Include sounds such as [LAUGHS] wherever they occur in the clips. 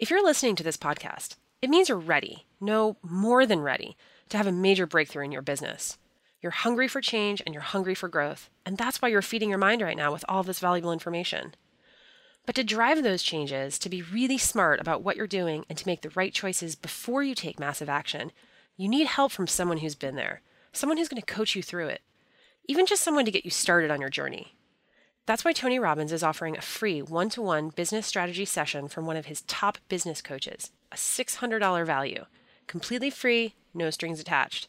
If you're listening to this podcast, it means you're ready, no, more than ready, to have a major breakthrough in your business. You're hungry for change and you're hungry for growth, and that's why you're feeding your mind right now with all this valuable information. But to drive those changes, to be really smart about what you're doing, and to make the right choices before you take massive action, you need help from someone who's been there, someone who's going to coach you through it, even just someone to get you started on your journey. That's why Tony Robbins is offering a free one to one business strategy session from one of his top business coaches, a $600 value, completely free, no strings attached.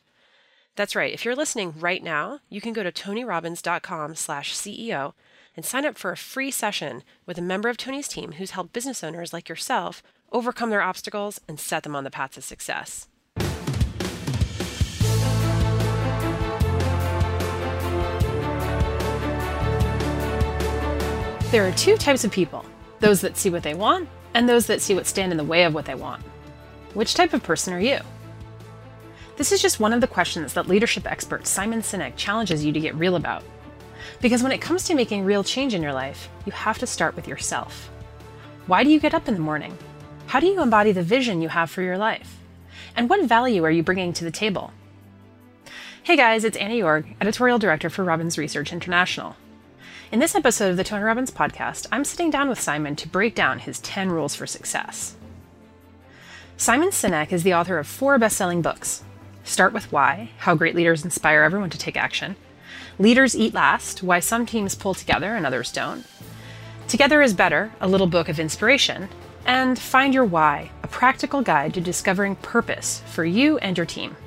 That's right. If you're listening right now, you can go to tonyrobbins.com slash CEO and sign up for a free session with a member of Tony's team who's helped business owners like yourself overcome their obstacles and set them on the path to success. There are two types of people those that see what they want, and those that see what stand in the way of what they want. Which type of person are you? This is just one of the questions that leadership expert Simon Sinek challenges you to get real about. Because when it comes to making real change in your life, you have to start with yourself. Why do you get up in the morning? How do you embody the vision you have for your life? And what value are you bringing to the table? Hey guys, it's Ana Yoerg, Editorial Director for Robbins Research International. In this episode of the Tony Robbins podcast, I'm sitting down with Simon to break down his 10 rules for success. Simon Sinek is the author of four best selling books Start with Why How Great Leaders Inspire Everyone to Take Action, Leaders Eat Last Why Some Teams Pull Together and Others Don't, Together is Better A Little Book of Inspiration, and Find Your Why A Practical Guide to Discovering Purpose for You and Your Team.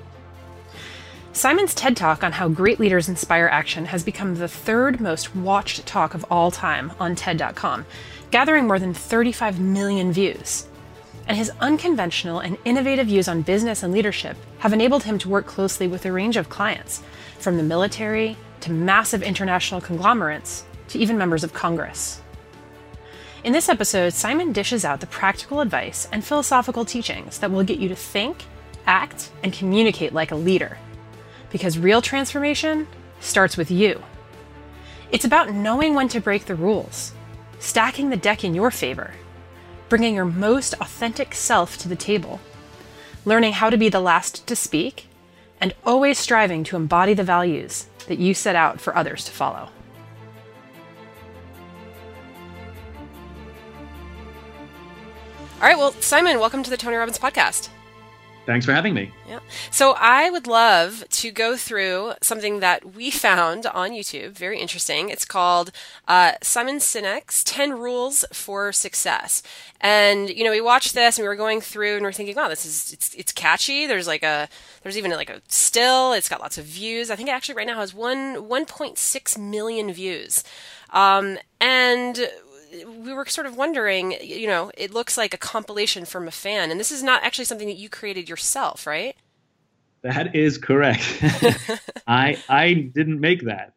Simon's TED Talk on how great leaders inspire action has become the third most watched talk of all time on TED.com, gathering more than 35 million views. And his unconventional and innovative views on business and leadership have enabled him to work closely with a range of clients, from the military to massive international conglomerates to even members of Congress. In this episode, Simon dishes out the practical advice and philosophical teachings that will get you to think, act, and communicate like a leader because real transformation starts with you. It's about knowing when to break the rules, stacking the deck in your favor, bringing your most authentic self to the table, learning how to be the last to speak, and always striving to embody the values that you set out for others to follow. All right, well, Simon, welcome to the Tony Robbins podcast. Thanks for having me. Yeah. So I would love to go through something that we found on YouTube, very interesting. It's called uh, Simon Sinek's 10 Rules for Success. And, you know, we watched this and we were going through and we are thinking, wow, this is, it's, it's catchy. There's like a, there's even like a still, it's got lots of views. I think it actually right now has one, 1.6 million views. Um, and we were sort of wondering, you know, it looks like a compilation from a fan, and this is not actually something that you created yourself, right? That is correct. [LAUGHS] I I didn't make that,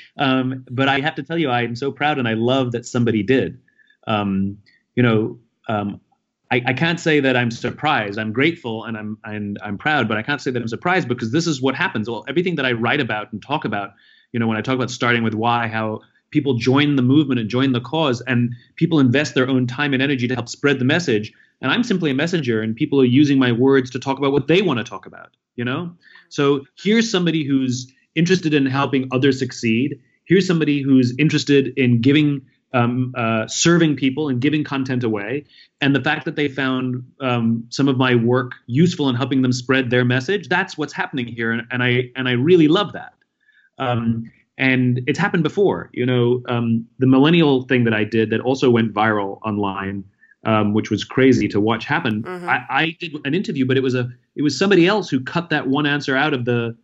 [LAUGHS] um, but I have to tell you, I am so proud, and I love that somebody did. Um, you know, um, I, I, can't say that I'm surprised. I'm grateful and I'm and I'm proud, but I can't say that I'm surprised because this is what happens. Well, everything that I write about and talk about, you know, when I talk about starting with why, how people join the movement and join the cause and people invest their own time and energy to help spread the message. And i'm simply a messenger and people are using my words to talk about what they want to talk about you know? So here's somebody who's interested in helping others succeed. Here's somebody who's interested in giving um, uh, serving people and giving content away. And the fact that they found um, some of my work useful in helping them spread their message that's what's happening here and, and i and i really love that. Um, and it's happened before. You know, um, the millennial thing that I did that also went viral online, um, which was crazy to watch happen. Mm-hmm. I, I, did an interview, but it was a it was somebody else who cut that one answer out of the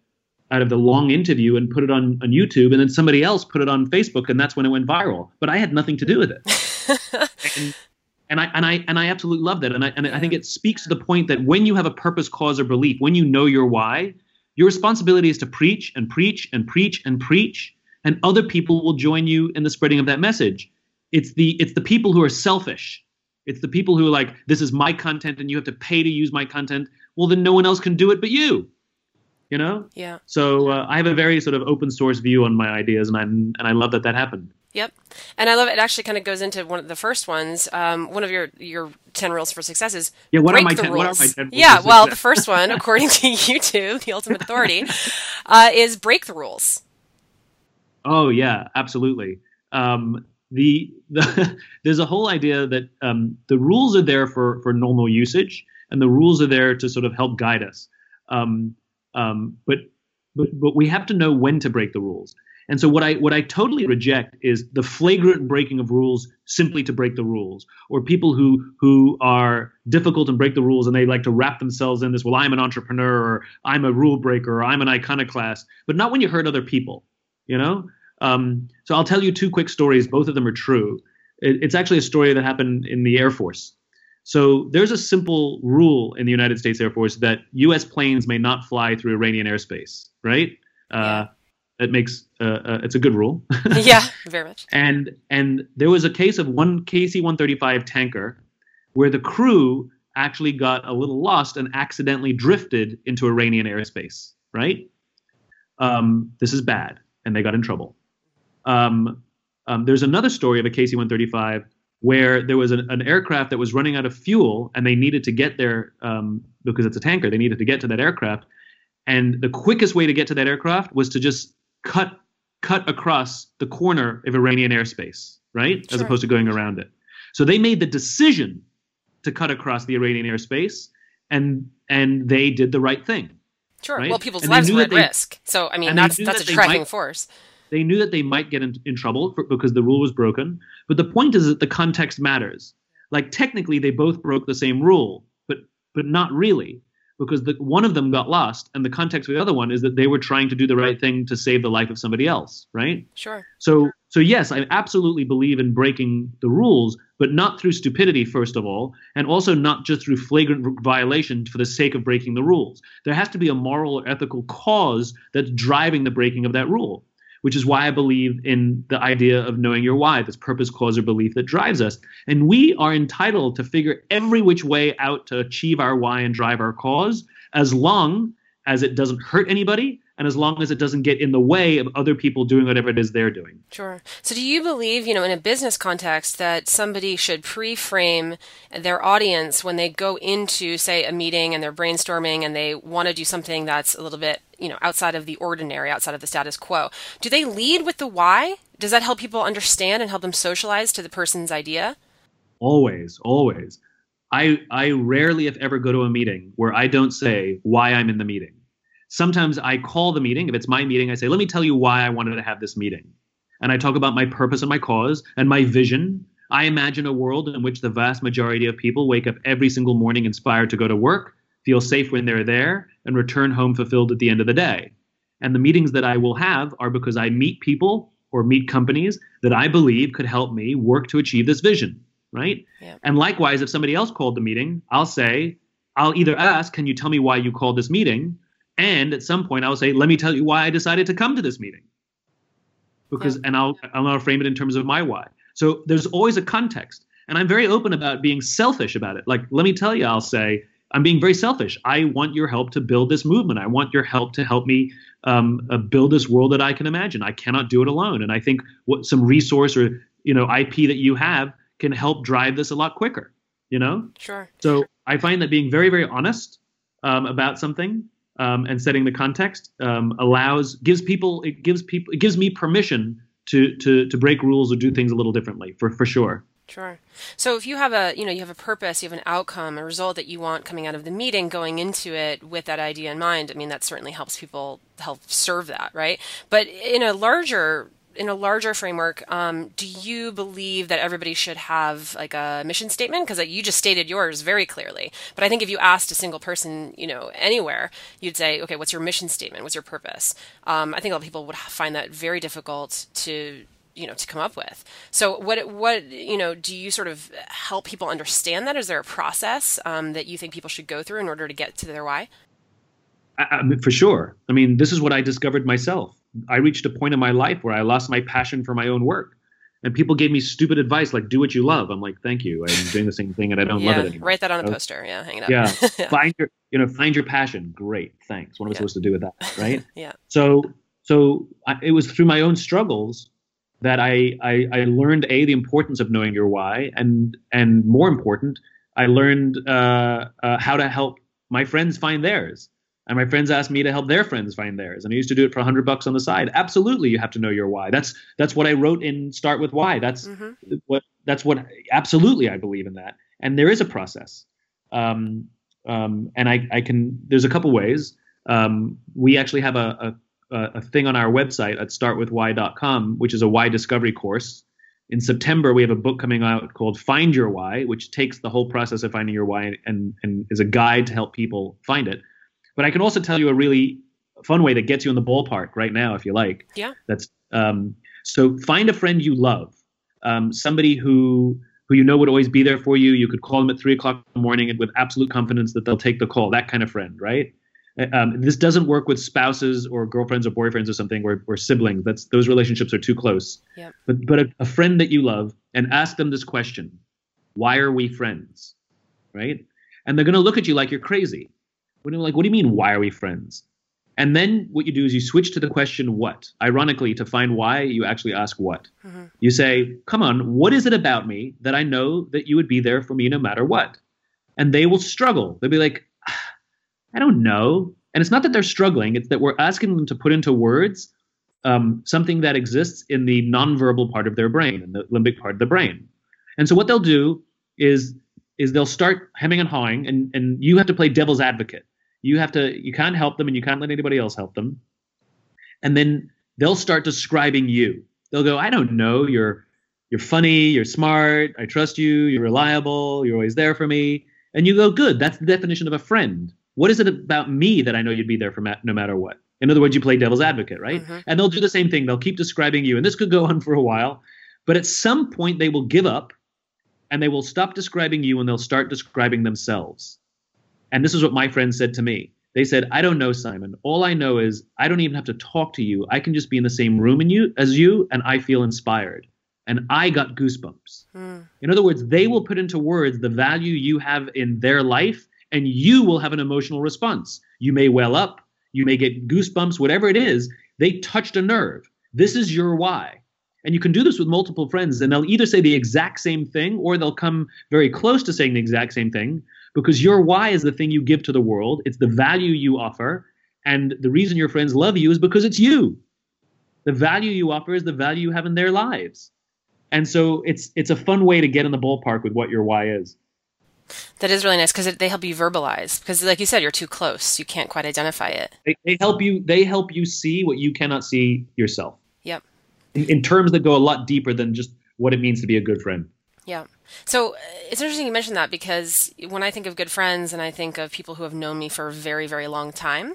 out of the long interview and put it on on YouTube, and then somebody else put it on Facebook, and that's when it went viral. But I had nothing to do with it. [LAUGHS] and, and I and I and I absolutely love that, and I and I think it speaks to the point that when you have a purpose, cause, or belief, when you know your why, your responsibility is to preach and preach and preach and preach, and other people will join you in the spreading of that message. It's the it's the people who are selfish. It's the people who are like, this is my content and you have to pay to use my content. Well, then no one else can do it but you. You know? Yeah. So uh, I have a very sort of open source view on my ideas, and I and I love that that happened. Yep, and I love it. It actually kind of goes into one of the first ones. Um, one of your your ten rules for success is yeah. What break are my the ten? rules. What are my ten? yeah, well, the first one, according to [LAUGHS] YouTube, the ultimate authority, [LAUGHS] uh, is break the rules. Oh yeah, absolutely. Um, the, the [LAUGHS] there's a whole idea that um, the rules are there for for normal usage, and the rules are there to sort of help guide us. Um, um, but but but we have to know when to break the rules. And so what I what I totally reject is the flagrant breaking of rules simply to break the rules, or people who who are difficult and break the rules and they like to wrap themselves in this. Well, I'm an entrepreneur, or I'm a rule breaker, or I'm an iconoclast, but not when you hurt other people. You know. Um, so I'll tell you two quick stories. Both of them are true. It, it's actually a story that happened in the Air Force. So there's a simple rule in the United States Air Force that U.S. planes may not fly through Iranian airspace. Right. Uh, it makes uh, uh, it's a good rule. [LAUGHS] yeah, very much. And and there was a case of one KC-135 tanker where the crew actually got a little lost and accidentally drifted into Iranian airspace. Right. Um, this is bad, and they got in trouble. Um, um, there's another story of a KC-135 where there was an, an, aircraft that was running out of fuel, and they needed to get there um, because it's a tanker. They needed to get to that aircraft, and the quickest way to get to that aircraft was to just cut cut across the corner of Iranian airspace, right? Sure. As opposed to going around it. So they made the decision to cut across the Iranian airspace and and they did the right thing. Sure. Right? Well, people's lives were at they, risk. So I mean that's that's that a driving might, force. They knew that they might get in, in trouble for, because the rule was broken, but the point is that the context matters. Like technically they both broke the same rule, but but not really because the, one of them got lost, and the context of the other one is that they were trying to do the right thing to save the life of somebody else, right? Sure. So, so yes, I absolutely believe in breaking the rules, but not through stupidity, first of all, and also not just through flagrant violation for the sake of breaking the rules. There has to be a moral or ethical cause that's driving the breaking of that rule which is why I believe in the idea of knowing your why, this purpose, cause, or belief that drives us. And we are entitled to figure every which way out to achieve our why and drive our cause, as long as it doesn't hurt anybody and as long as it doesn't get in the way of other people doing whatever it is they're doing. Sure. So do you believe, you know, in a business context that somebody should pre-frame their audience when they go into say a meeting and they're brainstorming and they want to do something that's a little bit, you know, outside of the ordinary, outside of the status quo. Do they lead with the why? Does that help people understand and help them socialize to the person's idea? Always, always. I I rarely if ever go to a meeting where I don't say why I'm in the meeting sometimes I call the meeting. If it's my meeting, I say, let me tell you why I wanted to have this meeting. And I talk about my purpose and my cause and my vision. I imagine a world in which the vast majority of people wake up every single morning inspired to go to work, feel safe when they're there, and return home fulfilled at the end of the day. And the meetings that I will have are because I meet people or meet companies that I believe could help me work to achieve this vision, right? Yeah. And likewise, if somebody else called the meeting, I'll say, I'll either ask, can you tell me why you called this meeting? And at some point, I'll say, let me tell you why I decided to come to this meeting. Because, yeah. and I'll, I'll frame it in terms of my why. So there's always a context. And I'm very open about being selfish about it. Like, let me tell you, I'll say, I'm being very selfish. I want your help to build this movement. I want your help to help me um, uh, build this world that I can imagine. I cannot do it alone. And I think what some resource or you know IP that you have can help drive this a lot quicker. You know. Sure. So I find that being very very honest um, about something um, and setting the context um, allows gives people it gives people it gives me permission to to to break rules or do things a little differently for for sure. Sure. So if you have a you know you have a purpose, you have an outcome, a result that you want coming out of the meeting, going into it with that idea in mind, I mean that certainly helps people help serve that, right? But in a larger in a larger framework, um, do you believe that everybody should have like a mission statement? Because you just stated yours very clearly. But I think if you asked a single person, you know, anywhere, you'd say, okay, what's your mission statement? What's your purpose? Um, I think a lot of people would find that very difficult to you know to come up with so what what you know do you sort of help people understand that is there a process um, that you think people should go through in order to get to their why I, I mean, for sure i mean this is what i discovered myself I reached a point in my life where I lost my passion for my own work. And people gave me stupid advice like, do what you love. I'm like, thank you. I'm doing the same thing and I don't yeah, love it anymore. Write that on a poster. Yeah, hang it up. [LAUGHS] Yeah. Find your, you know, find your passion. Great. Thanks. What am I yeah. supposed to do with that? [LAUGHS] Right. yeah. So, so I, it was through my own struggles that I, I, I learned a the importance of knowing your why, and and more important, I learned uh, uh, how to help my friends find theirs. And my friends asked me to help their friends find theirs, and I used to do it for hundred bucks on the side. Absolutely, you have to know your why. That's that's what I wrote in Start with Why. That's mm-hmm. what that's what absolutely I believe in that. And there is a process, um, um, and I I can. There's a couple ways. Um, we actually have a, a a thing on our website at startwithwhy.com, which is a why discovery course. In September, we have a book coming out called Find Your Why, which takes the whole process of finding your why and, and is a guide to help people find it. But I can also tell you a really fun way that gets you in the ballpark right now, if you like. Yeah. That's um, so find a friend you love, um, somebody who who you know would always be there for you. You could call them at three o'clock in the morning and with absolute confidence that they'll take the call. That kind of friend, right? Uh, um, this doesn't work with spouses or girlfriends or boyfriends or something or, or siblings. That's those relationships are too close. Yeah. But but a, a friend that you love and ask them this question: Why are we friends? Right? And they're going to look at you like you're crazy. What, like, what do you mean, why are we friends? And then what you do is you switch to the question what. Ironically, to find why, you actually ask what. Mm-hmm. You say, come on, what is it about me that I know that you would be there for me no matter what? And they will struggle. They'll be like, I don't know. And it's not that they're struggling, it's that we're asking them to put into words um, something that exists in the nonverbal part of their brain, in the limbic part of the brain. And so what they'll do is is they'll start hemming and hawing, and, and you have to play devil's advocate you have to you can't help them and you can't let anybody else help them. And then they'll start describing you. They'll go i don't know. You're you're funny. You're smart. I trust you. You're reliable. You're always there for me. And you go good. That's the definition of a friend. What is it about me that i know you'd be there for ma- no matter what? In other words you play devil's advocate right? Mm-hmm. and they'll do the same thing. They'll keep describing you. And this could go [LAUGHS] on for a while. But at some point they will give up and they will stop describing you and they'll start describing themselves and this is what my friends said to me. They said, I don't know, Simon. All I know is I don't even have to talk to you. I can just be in the same room in you as you, and I feel inspired. And I got goosebumps. Mm. In other words, they will put into words the value you have in their life, and you will have an emotional response. You may well up, you may get goosebumps, whatever it is. They touched a nerve. This is your why. And you can do this with multiple friends, and they'll either say the exact same thing or they'll come very close to saying the exact same thing because your why is the thing you give to the world. It's the value you offer. And the reason your friends love you is because it's you. The value you offer is the value you have in their lives. And so it's it's a fun way to get in the ballpark with what your why is. That is really nice because they help you verbalize. Because, like you said, you're too close; you can't quite identify it. They, they help you. They help you see what you cannot see yourself. Yep. In, in terms that go a lot deeper than just what it means to be a good friend. Yeah. So uh, it's interesting you mentioned that because when I think of good friends and I think of people who have known me for a very, very long time,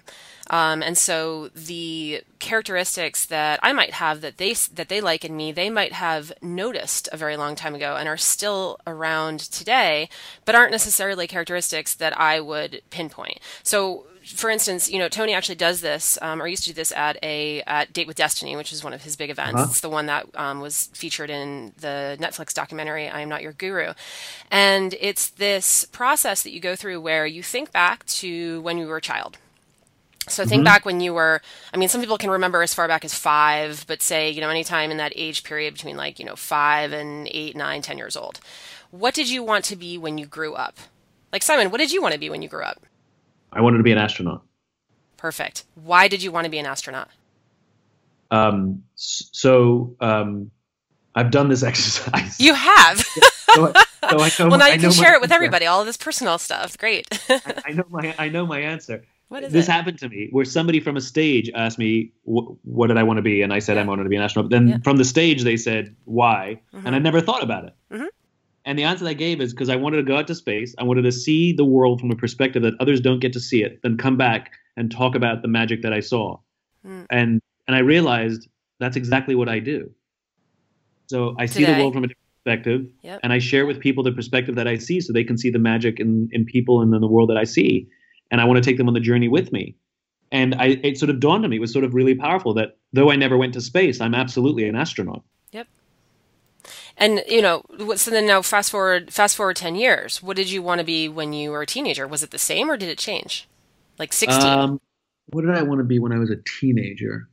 um, and so the characteristics that I might have that they that they like in me, they might have noticed a very long time ago and are still around today, but aren't necessarily characteristics that I would pinpoint. So for instance, you know, Tony actually does this, um, or used to do this at a at Date with Destiny, which is one of his big events. Uh-huh. It's the one that um, was featured in the Netflix documentary "I Am Not Your Guru," and it's this process that you go through where you think back to when you were a child. So think mm-hmm. back when you were, I mean, some people can remember as far back as five, but say, you know, anytime in that age period between like, you know, five and eight, nine, ten years old. What did you want to be when you grew up? Like, Simon, what did you want to be when you grew up? I wanted to be an astronaut. Perfect. Why did you want to be an astronaut? Um, so um, I've done this [LAUGHS] exercise. You have. so, I, so I [LAUGHS] well, now you can share it with everybody. All of this personal stuff. Great. [LAUGHS] I, I, know my I know my answer. What is this it? happened to me where somebody from a stage asked me what did I want to be, and I said yeah. I wanted to be an astronaut. Then yeah. from the stage they said why, mm-hmm. and I never thought about it. Mm-hmm. And the answer I gave is because I wanted to go out to space. I wanted to see the world from a perspective that others don't get to see it, then come back and talk about the magic that I saw. Mm. And and I realized that's exactly what I do. So I see the world from a different perspective, yep. and I share with people the perspective that I see, so they can see the magic in in people and in the world that I see. And I want to take them on the journey with me. And I, it sort of dawned on me, it was sort of really powerful that though I never went to space, I'm absolutely an astronaut. And you know, so then now fast forward fast forward ten years. What did you want to be when you were a teenager? Was it the same or did it change? Like sixteen? Um, what did I want to be when I was a teenager?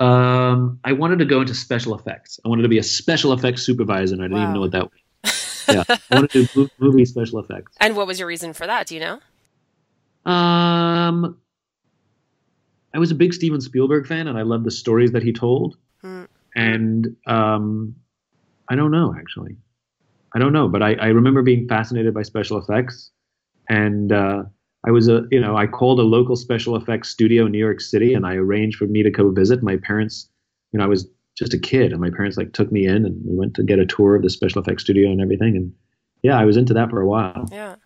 Um, I wanted to go into special effects. I wanted to be a special effects supervisor, and I didn't wow. even know what that was. [LAUGHS] yeah, I wanted to do movie special effects. And what was your reason for that? Do you know? Um, I was a big Steven Spielberg fan, and I loved the stories that he told. Hmm. And um, I don't know actually. I don't know, but I, I remember being fascinated by special effects, and uh, I was a you know I called a local special effects studio in New York City, and I arranged for me to go visit. My parents, you know, I was just a kid, and my parents like took me in, and we went to get a tour of the special effects studio and everything, and yeah, I was into that for a while. Yeah.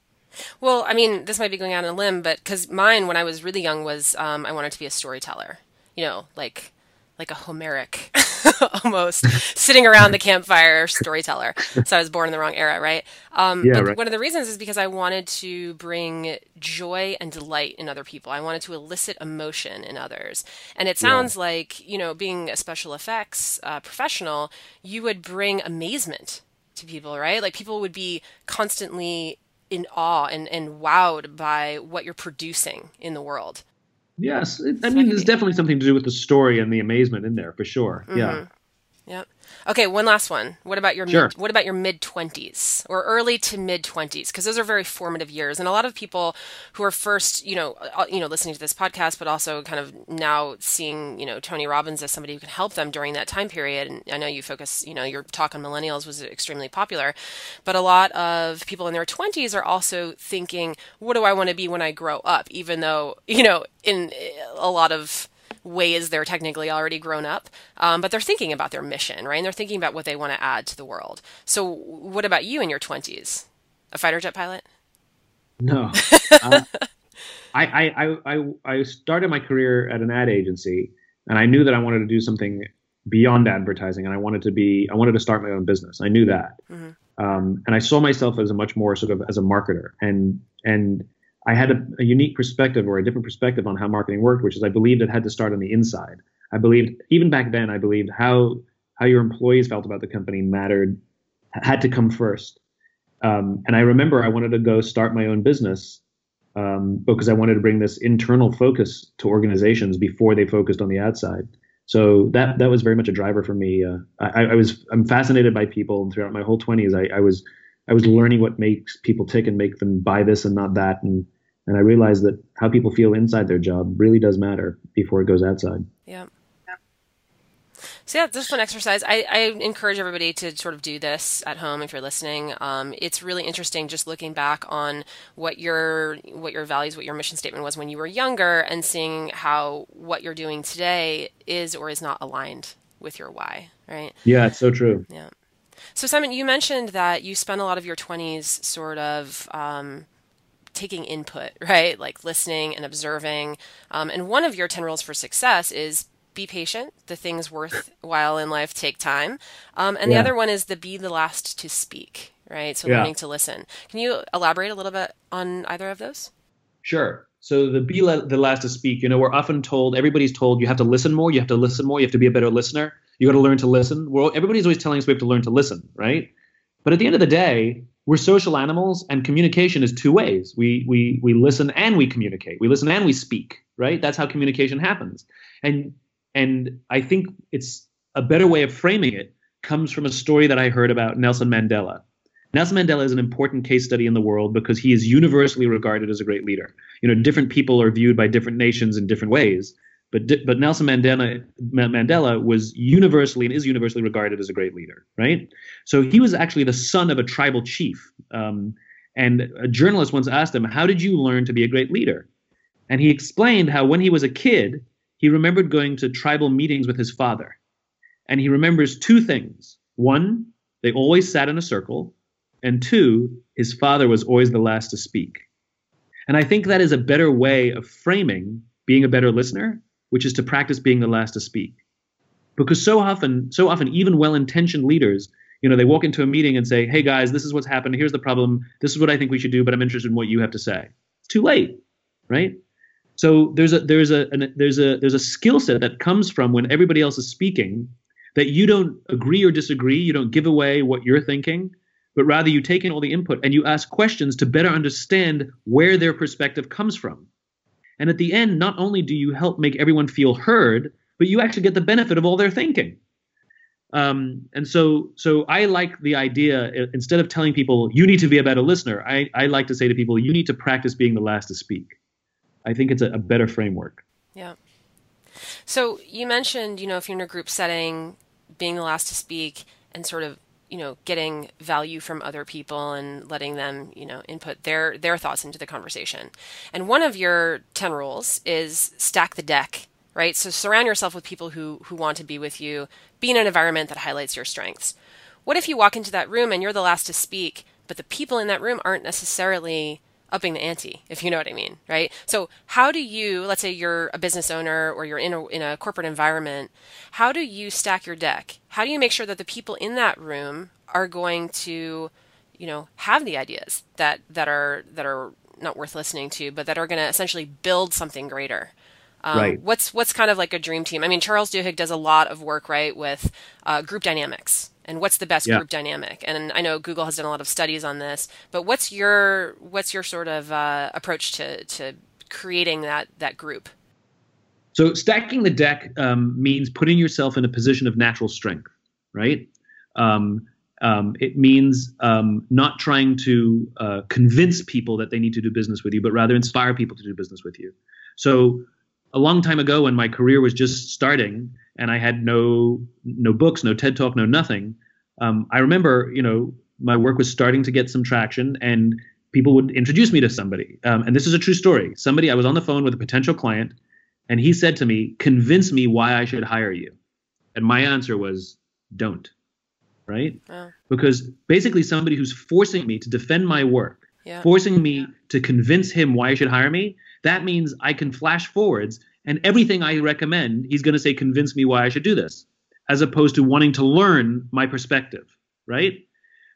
Well, I mean, this might be going out on a limb, but because mine, when I was really young, was um, I wanted to be a storyteller. You know, like like a Homeric, [LAUGHS] almost sitting around the campfire storyteller. So I was born in the wrong era, right? Um, yeah, right. One of the reasons is because I wanted to bring joy and delight in other people. I wanted to elicit emotion in others. And it sounds yeah. like, you know, being a special effects uh, professional, you would bring amazement to people, right? Like people would be constantly in awe and, and wowed by what you're producing in the world. Yes, I mean, there's definitely something to do with the story and the amazement in there for sure. Mm-hmm. Yeah. Yep. Okay, one last one. What about your sure. mid, what about your mid 20s or early to mid 20s because those are very formative years and a lot of people who are first, you know, uh, you know, listening to this podcast but also kind of now seeing, you know, Tony Robbins as somebody who can help them during that time period and I know you focus, you know, your talk on millennials was extremely popular, but a lot of people in their 20s are also thinking, what do I want to be when I grow up even though, you know, in a lot of ways they're technically already grown up, um, but they're thinking about their mission, right? And they're thinking about what they want to add to the world. So, what about you in your 20s? A fighter jet pilot? No. [LAUGHS] uh, I, I, I, I started my career at an ad agency, and I knew that I wanted to do something beyond advertising, and I wanted to be, I wanted to start my own business. I knew that. Mm-hmm. Um, and I saw myself as a much more sort of as a marketer, and and I had a, a, unique perspective or a different perspective on how marketing worked, which is I believed it had to start on the inside. I believed even back then I believed how how your employees felt about the company mattered had to come first. Um, and I remember I wanted to go start my own business um, because I wanted to bring this internal focus to organizations before they focused on the outside. So that that was very much a driver for me. Uh, I, I, was I'm fascinated by people, and throughout my whole 20s, I, I was I was learning what makes people tick and make them buy this and not that, and and I realized that how people feel inside their job really does matter before it goes outside. Yeah. So yeah, this fun exercise. I, I, encourage everybody to sort of do this at home if you're listening. Um, it's really interesting just looking back on what your what your values, what your mission statement was when you were younger, and seeing how what you're doing today is or is not aligned with your why. Right? Yeah, it's so true. Yeah. So Simon, you mentioned that you spent a lot of your 20s sort of um, taking input, right? Like listening and observing. Um, and one of your 10 rules for success is be patient. The things worthwhile in life take time. Um, and yeah. the other one is the be the last to speak, right? So yeah. learning to listen. Can you elaborate a little bit on either of those? Sure. So the be la- the last to speak, you know, we're often told, everybody's told you have to listen more, you have to listen more, you have to be a better listener, you got to learn to listen. Well, everybody's always telling us we have to learn to listen, right? But at the end of the day, we're social animals and communication is two ways. We we we listen and we communicate. We listen and we speak right? That's how communication happens. And and i think it's a better way of framing it comes from a story that i heard about nelson mandela. Nelson mandela is an important case study in the world because he is universally regarded as a great leader. You know different people are viewed by different nations in different ways but but Nelson Mandela Mandela was universally and is universally regarded as a great leader, right? So he was actually the son of a tribal chief. Um, and a journalist once asked him, "How did you learn to be a great leader?" And he explained how when he was a kid, he remembered going to tribal meetings with his father, and he remembers two things: one, they always sat in a circle, and two, his father was always the last to speak. And I think that is a better way of framing being a better listener which is to practice being the last to speak. Because so often, so often, even well-intentioned leaders, you know, they walk into a meeting and say, "Hey guys, this is what's happened. Here's the problem. This is what I think we should do, but I'm interested in what you have to say." It's too late, right? So there's a there's a an, there's a there's a skill set that comes from when everybody else is speaking that you don't agree or disagree. You don't give away what you're thinking, but rather you take in all the input and you ask questions to better understand where their perspective comes from. And at the end, not only do you help make everyone feel heard, but you actually get the benefit of all their thinking. Um, and so, so I like the idea. Instead of telling people you need to be a better listener, I, I like to say to people you need to practice being the last to speak. I think it's a, a better framework. Yeah. So you mentioned, you know, if you're in a group setting, being the last to speak and sort of you know getting value from other people and letting them you know input their their thoughts into the conversation. And one of your 10 rules is stack the deck right? So surround yourself with people who who want to be with you. Be in an environment that highlights your strengths. What if you walk into that room and you're the last to speak but the people in that room aren't necessarily upping the ante, if you know what I mean, right? So, how do you, let's say you're a business owner or you're in a, in a corporate environment, how do you stack your deck? How do you make sure that the people in that room are going to, you know, have the ideas that that are that are not worth listening to, but that are going to essentially build something greater? Um, right. What's what's kind of like a dream team? I mean, Charles Duhigg does a lot of work, right, with uh, group dynamics and what's the best yeah. group dynamic. And I know Google has done a lot of studies on this, but what's your what's your sort of uh, approach to to creating that that group? So stacking the deck um, means putting yourself in a position of natural strength, right? Um, um, it means um, not trying to uh, convince people that they need to do business with you, but rather inspire people to do business with you. So a long time ago, when my career was just starting, and I had no no books, no TED Talk, no nothing. Um, I remember, you know, my work was starting to get some traction, and people would introduce me to somebody. Um, and this is a true story. Somebody I was on the phone with a potential client, and he said to me, "Convince me why I should hire you." And my answer was, "Don't." Right? Oh. Because basically, somebody who's forcing me to defend my work, yeah. forcing me to convince him why I should hire me, that means I can flash forwards and everything I recommend, he's going to say, convince me why I should do this, as opposed to wanting to learn my perspective, right?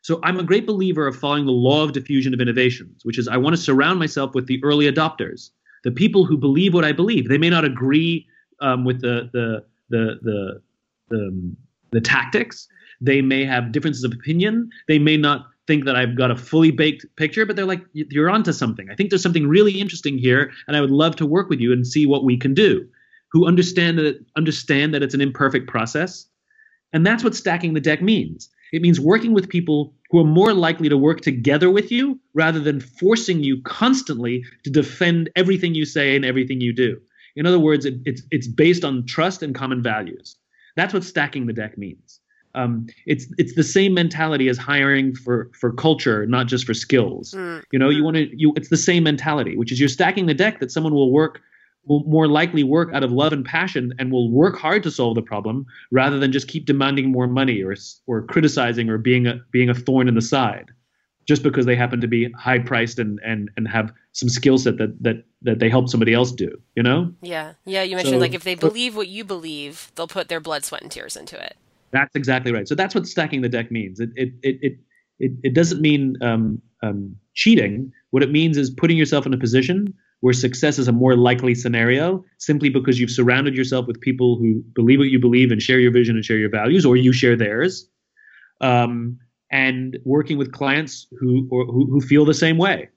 So I'm a great believer of following the law of diffusion of innovations, which is I want to surround myself with the early adopters, the people who believe what I believe. They may not agree um, with the the the the the, um, the tactics. They may have differences of opinion. They may not think that I've got a fully baked picture, but they're like, you're onto something. I think there's something really interesting here, and I would love to work with you and see what we can do. Who understand that understand that it's an imperfect process, and that's what stacking the deck means. It means working with people who are more likely to work together with you rather than forcing you constantly to defend everything you say and everything you do. In other words, it, it's it's based on trust and common values. That's what stacking the deck means um, it's it's the same mentality as hiring for for culture, not just for skills. Mm. You know, you want to you. It's the same mentality, which is you're stacking the deck that someone will work will more likely work out of love and passion and will work hard to solve the problem rather than just keep demanding more money or or criticizing or being a being a thorn in the side just because they happen to be high priced and and and have some skill set that that that they help somebody else do you know yeah yeah you mentioned so, like if they believe what you believe they'll put their blood sweat and tears into it that's exactly right. So that's what stacking the deck means. It it it it it, doesn't mean um, um, cheating. What it means is putting yourself in a position where success is a more likely scenario, simply because you've surrounded yourself with people who believe what you believe and share your vision and share your values, or you share theirs, um, and working with clients who or, who, who feel the same way.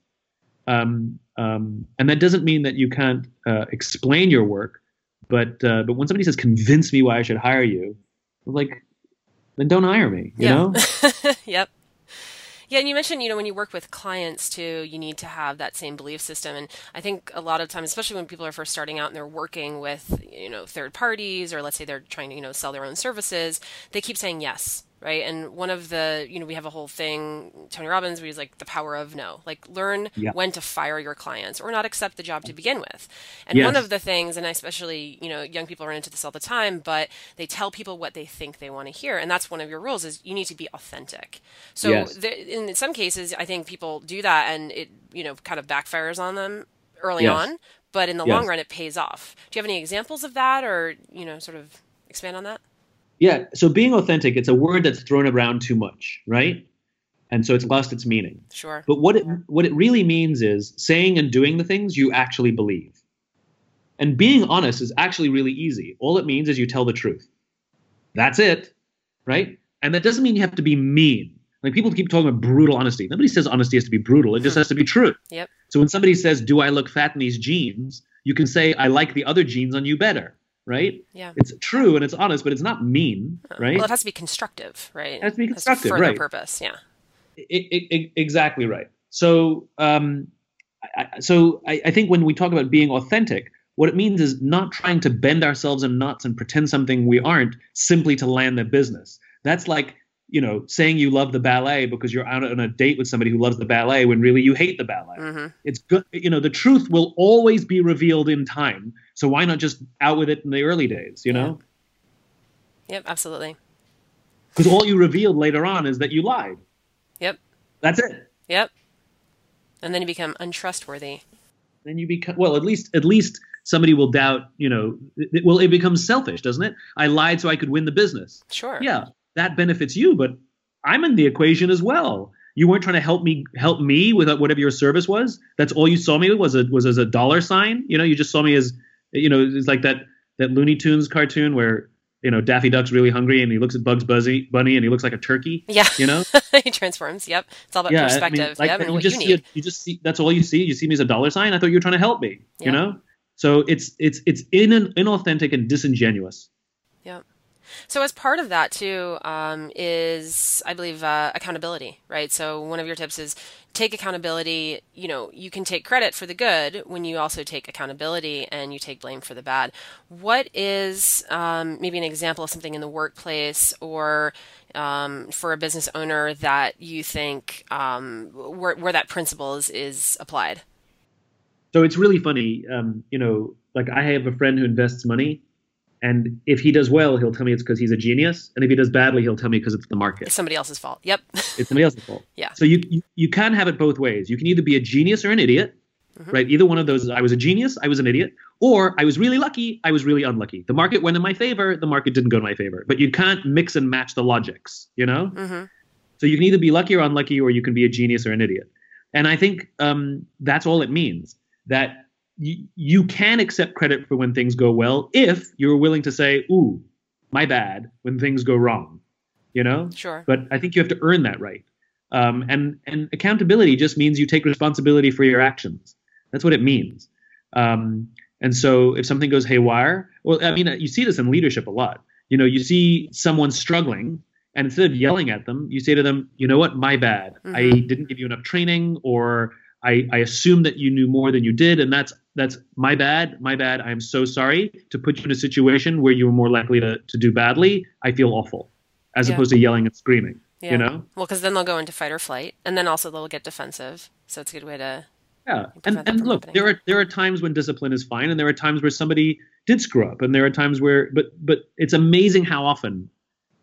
Um, um, and that doesn't mean that you can't uh, explain your work, but uh, but when somebody says, "Convince me why I should hire you," like then don't hire me. You yeah. know. [LAUGHS] yep. Yeah, and you mentioned, you know, when you work with clients too, you need to have that same belief system. And I think a lot of times, especially when people are first starting out and they're working with, you know, third parties, or let's say they're trying to, you know, sell their own services, they keep saying yes right? And one of the, you know, we have a whole thing, Tony Robbins, where he's like the power of no, like learn yeah. when to fire your clients or not accept the job to mm. begin with. And yes. one of the things, and especially, you know, young people run into this all the time, but they tell people what they think they want to hear. And that's one of your rules is you need to be authentic. So yes. there, in some cases, I think people do that and it, you know, kind of backfires on them early yes. on, but in the long run, it pays off. Do you have any examples of that or, you know, sort of expand on that? Yeah. So being authentic, it's a word that's thrown around too much, right? And so it's lost its meaning. Sure. But what it what it really means is saying and doing the things you actually believe. And being honest is actually really easy. All it means is you tell the truth. That's it, right? And that doesn't mean you have to be mean. Like people keep talking about brutal honesty. Nobody says honesty has to be brutal. It just hmm. has to be true. Yep. So when somebody says, "Do I look fat in these jeans?" you can say, "I like the other jeans on you better." Right? Yeah. It's true and it's honest, but it's not mean, right? Well, it has to be constructive, right? It has to be It constructive, further right. purpose, yeah. I- I- I- exactly right. So, um, I, so I, I think when we talk about being authentic, what it means is not trying to bend ourselves in knots and pretend something we aren't simply to land the business. That's like you know saying you love the ballet because you're out on a date with somebody who loves the ballet when really you hate the ballet. hmm It's good, you know. The truth will always be revealed in time. So why not just out with it in the early days? You know, Yep, absolutely. because all you revealed later on is that you lied. Yep, That's it. yep. And then you become untrustworthy. then you become well at least at least somebody will doubt you know it, well it becomes selfish doesn't it i lied so i could win the business Sure. yeah that benefits you but i'm in the equation as well you weren't trying to help me help me with uh, whatever your service was that's all you saw me with was a was as a dollar sign you know you just saw me as you know it's like that that looney tunes cartoon where you know daffy duck's really hungry and he looks at bugs Buzzy, bunny and he looks like a turkey Yeah. you know [LAUGHS] he transforms. Yep. It's all about yeah, perspective. I mean, like, yep, and you what just you see need. it, you just see that's all you see. You see me as a dollar sign. I thought you were trying to help me. Yeah. You know, so it's it's it's in an inauthentic and disingenuous. So as part of that too um, is, I believe, uh, accountability, right? So one of your tips is take accountability. You know, you can take credit for the good when you also take accountability and you take blame for the bad. What is um, maybe an example of something in the workplace or um, for a business owner that you think um, where, where that principle is, is applied? So it's really funny. Um, you know, like I have a friend who invests money, and if he does well, he'll tell me it's because he's a genius, and if he does badly, he'll tell me because it's the market. It's somebody else's fault. Yep. [LAUGHS] It's somebody else's fault. [LAUGHS] Yeah. So you, you you can have it both ways. You can either be a genius or an idiot, Mhm. right? Either one of those. I was a genius, I was an idiot, or I was really lucky, I was really unlucky. The market went in my favor, the market didn't go in my favor. But you can't mix and match the logics, you know. hmm So you can either be lucky or unlucky, or you can be a genius or an idiot. And I think um, that's all it means. That you can accept credit for when things go well if you're willing to say, "Ooh, my bad," when things go wrong. You know. Sure. But I think you have to earn that right. Um, and and accountability just means you take responsibility for your actions. That's what it means. Um, and so if something goes haywire, well, I mean, you see this in leadership a lot. You know, you see someone struggling, and instead of yelling at them, you say to them, "You know what? My bad. I Mhm. didn't give you enough training, or I, I assumed that you knew more than you did, and that's that's my bad. My bad. I am so sorry to put you in a situation where you were more likely to to do badly. I feel awful." As Yeah. opposed to yelling and screaming, Yeah. you know. Well, because then they'll go into fight or flight, and then also they'll get defensive. So it's a good way to. Yeah, and and look, happening. there are there are times when discipline is fine, and there are times where somebody did screw up, and there are times where, but but it's amazing how often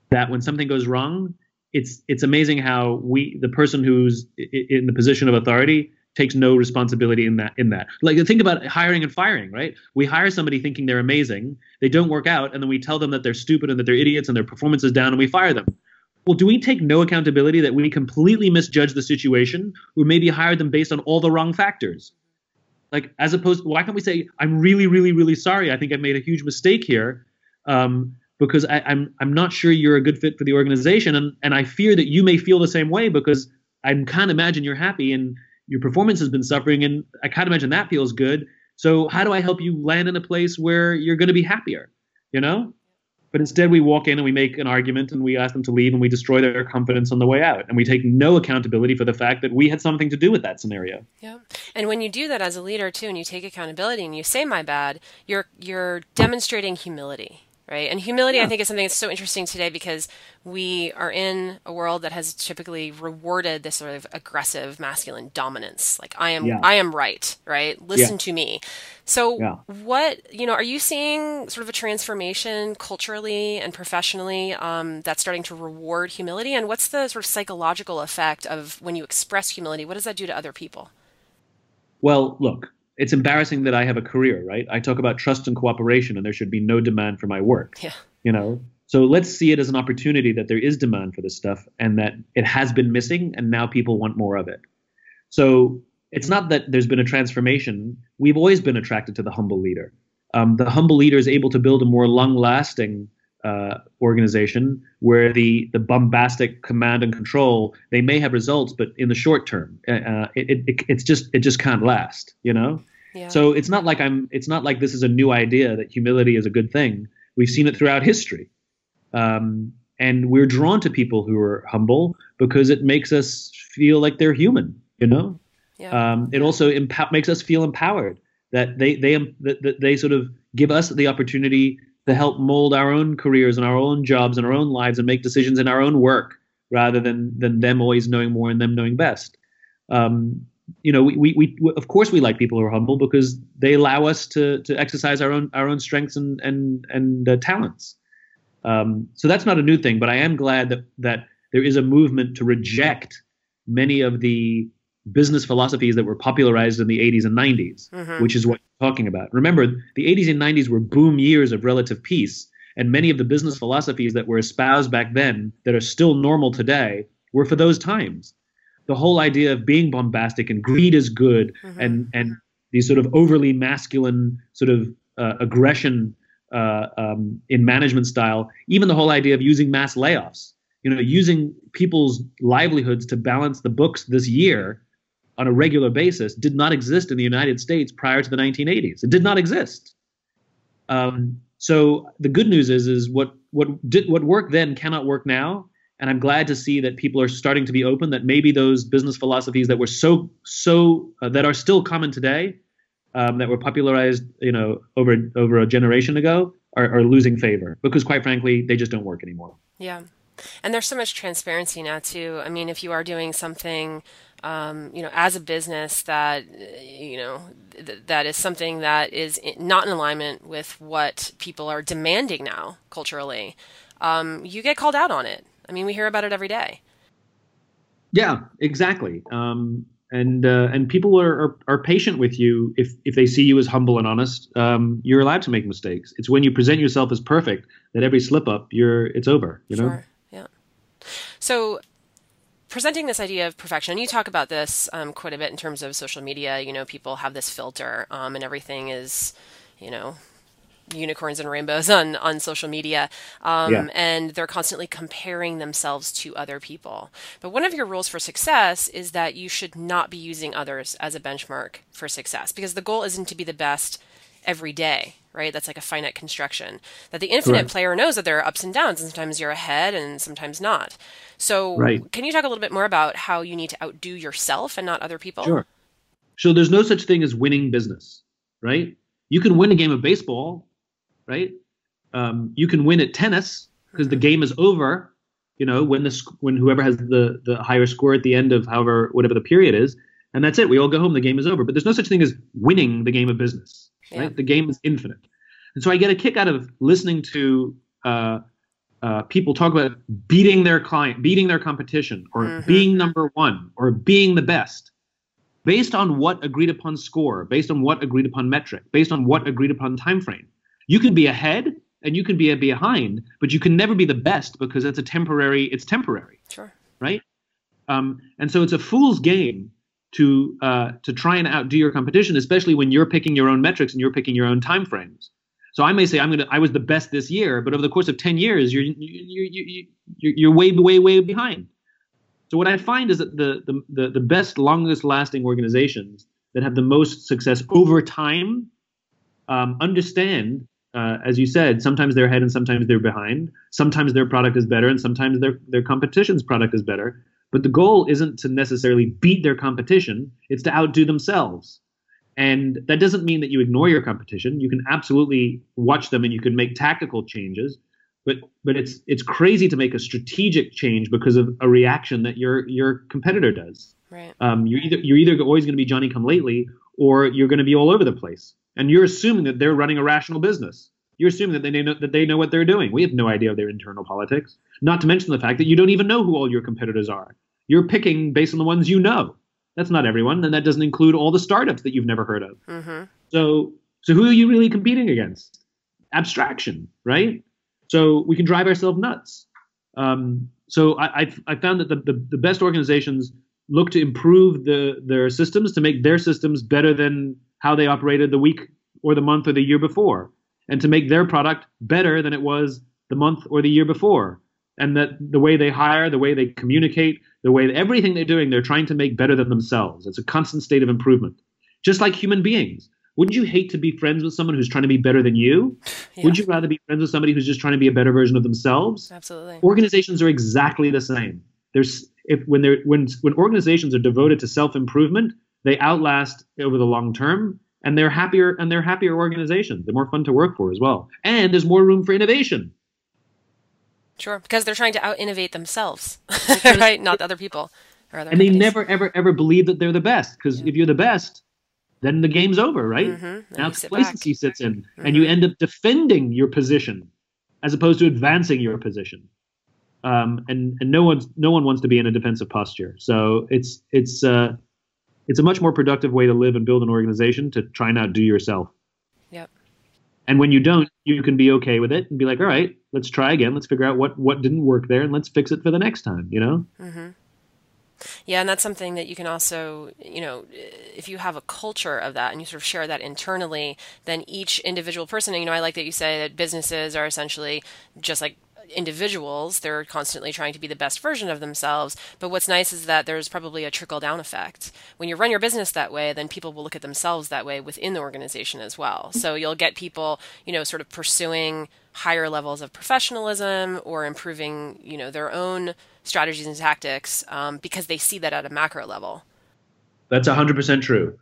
that when something goes wrong, it's it's amazing how we the person who's in the position of authority takes no responsibility in that in that. Like think about hiring and firing, right? We hire somebody thinking they're amazing, they don't work out, and then we tell them that they're stupid and that they're idiots and their performance is down, and we fire them. Well, do we take no accountability that we completely misjudge the situation, or maybe hired them based on all the wrong factors? Like, as opposed, why can't we say, "I'm really, really, really sorry. I think I've made a huge mistake here, um, because I, I'm I'm not sure you're a good fit for the organization, and and I fear that you may feel the same way because I can't imagine you're happy and your performance has been suffering, and I can't imagine that feels good. So how do I help you land in a place where you're going to be happier? You know? But instead, we walk in and we make an argument and we ask them to leave and we destroy their confidence on the way out. And we take no accountability for the fact that we had something to do with that scenario. Yeah. And when you do that as a leader too, and you take accountability and you say "my bad," you're you're demonstrating humility, right? And humility, I think, is something that's so interesting today because we are in a world that has typically rewarded this sort of aggressive masculine dominance. Like I am, Yeah. I am right, right? Listen to me. So, Yeah. what you know, are you seeing sort of a transformation culturally and professionally um, that's starting to reward humility? And what's the sort of psychological effect of when you express humility? What does that do to other people? Well, look, it's embarrassing that I have a career, right? I talk about trust and cooperation, and there should be no demand for my work. Yeah. You know, so let's see it as an opportunity that there is demand for this stuff, and that it has been missing, and now people want more of it. So it's not that there's been a transformation. We've always been attracted to the humble leader. Um, the humble leader is able to build a more long-lasting uh, organization where the the bombastic command and control they may have results, but in the short term, uh, it, it, it's just it just can't last. You know, Yeah. So it's not like I'm. It's not like this is a new idea that humility is a good thing. We've seen it throughout history, um, and we're drawn to people who are humble because it makes us feel like they're human. You know, yeah. um, it also empo- makes us feel empowered that they they that, that they sort of give us the opportunity to help mold our own careers and our own jobs and our own lives and make decisions in our own work rather than than them always knowing more and them knowing best. Um, you know, we, we, we, of course we like people who are humble because they allow us to to exercise our own our own strengths and and and uh, talents. Um, so that's not a new thing, but I am glad that that there is a movement to reject many of the business philosophies that were popularized in the 80s and 90s, mm-hmm. which is what you're talking about. Remember, the 80s and 90s were boom years of relative peace, and many of the business philosophies that were espoused back then that are still normal today were for those times. The whole idea of being bombastic and greed is good, mm-hmm. and and these sort of overly masculine sort of uh, aggression uh, um, in management style, even the whole idea of using mass layoffs, you know, using people's livelihoods to balance the books this year on a regular basis did not exist in the United States prior to the 1980s. It did not exist. Um, so the good news is, is what what did what worked then cannot work now. And I'm glad to see that people are starting to be open. That maybe those business philosophies that were so so uh, that are still common today, um, that were popularized, you know, over over a generation ago, are, are losing favor because, quite frankly, they just don't work anymore. Yeah. And there's so much transparency now too. I mean, if you are doing something um, you know, as a business that, you know, th- that is something that is not in alignment with what people are demanding now culturally, um, you get called out on it. I mean, we hear about it every day. Yeah, exactly. Um, and uh, and people are, are, are patient with you if if they see you as humble and honest. Um, you're allowed to make mistakes. It's when you present yourself as perfect that every slip up, you're it's over. You know. Sure. Yeah. So presenting this idea of perfection, and you talk about this um, quite a bit in terms of social media. You know, people have this filter, um, and everything is, you know, unicorns and rainbows [LAUGHS] on on social media, um, yeah. and they're constantly comparing themselves to other people. But one of your rules for success is that you should not be using others as a benchmark for success, because the goal isn't to be the best every day right? That's like a finite construction. That the infinite right. player knows that there are ups and downs, and sometimes you're ahead and sometimes not. So, right. can you talk a little bit more about how you need to outdo yourself and not other people? Sure. So, there's no such thing as winning business, right? You can win a game of baseball, right? Um, you can win at tennis because the game is over. You know, when the when whoever has the the higher score at the end of however whatever the period is, and that's it. We all go home. The game is over. But there's no such thing as winning the game of business. Right? The game is infinite. And so I get a kick out of listening to uh, uh, people talk about beating their client, beating their competition, or mm-hmm. being number one, or being the best, based on what agreed upon score, based on what agreed upon metric, based on what agreed upon time frame. You can be ahead and you can be behind, but you can never be the best because it's a temporary. It's temporary. Sure. Right. Um, and so it's a fool's game to uh, to try and outdo your competition, especially when you're picking your own metrics and you're picking your own time frames. So I may say I'm gonna I was the best this year, but over the course of ten years, you're you you you you're way way way behind. So what I find is that the the the, the best longest lasting organizations that have the most success over time um, understand uh, as you said, sometimes they're ahead and sometimes they're behind. Sometimes their product is better and sometimes their their competition's product is better. But the goal isn't to necessarily beat their competition, it's to outdo themselves. And that doesn't mean that you ignore your competition. You can absolutely watch them and you can make tactical changes. But but it's it's crazy to make a strategic change because of a reaction that your your competitor does. Right. Um, you're either you're either always going to be Johnny come lately, or you're going to be all over the place. And you're assuming that they're running a rational business. You're assuming that they know that they know what they're doing. We have no idea of their internal politics. Not to mention the fact that you don't even know who all your competitors are. You're picking based on the ones you know. That's not everyone, and that doesn't include all the startups that you've never heard of. Mm-hmm. So, so who are you really competing against? Abstraction, right? So we can drive ourselves nuts. Um, so I, I, I found that the, the, the best organizations look to improve the, their systems to make their systems better than how they operated the week or the month or the year before, and to make their product better than it was the month or the year before. And that the way they hire, the way they communicate, the way everything they're doing, they're trying to make better than themselves. It's a constant state of improvement. Just like human beings, wouldn't you hate to be friends with someone who's trying to be better than you? Yeah. Would you rather be friends with somebody who's just trying to be a better version of themselves? Absolutely. Organizations are exactly the same. There's if when they're when when organizations are devoted to self improvement, they outlast over the long term, and they're happier and they're happier organizations. They're more fun to work for as well, and there's more room for innovation. Sure, because they're trying to out innovate themselves, [LAUGHS] right? Not other people or other and they companies. never ever ever believe that they're the best because if you're the best then the game's over right Mhm, and now sit complacency back. sits in and you end up defending your position as opposed to advancing your position um, and and no one's no one wants to be in a defensive posture so it's it's uh, it's a much more productive way to live and build an organization to try and outdo yourself Yep. And when you don't you can be okay with it and be like all right let's try again. Let's figure out what what didn't work there and let's fix it for the next time you know? Mm-hmm. Yeah, and that's something that you can also, you know, if you have a culture of that and you sort of share that internally, then each individual person, you know, I like that you say that businesses are essentially just like individuals. They're constantly trying to be the best version of themselves. But what's nice is that there's probably a trickle down effect. When you run your business that way, then people will look at themselves that way within the organization as well. So you'll get people, you know, sort of pursuing higher levels of professionalism or improving, you know, their own strategies and tactics um, because they see that at a macro level. That's 100% true.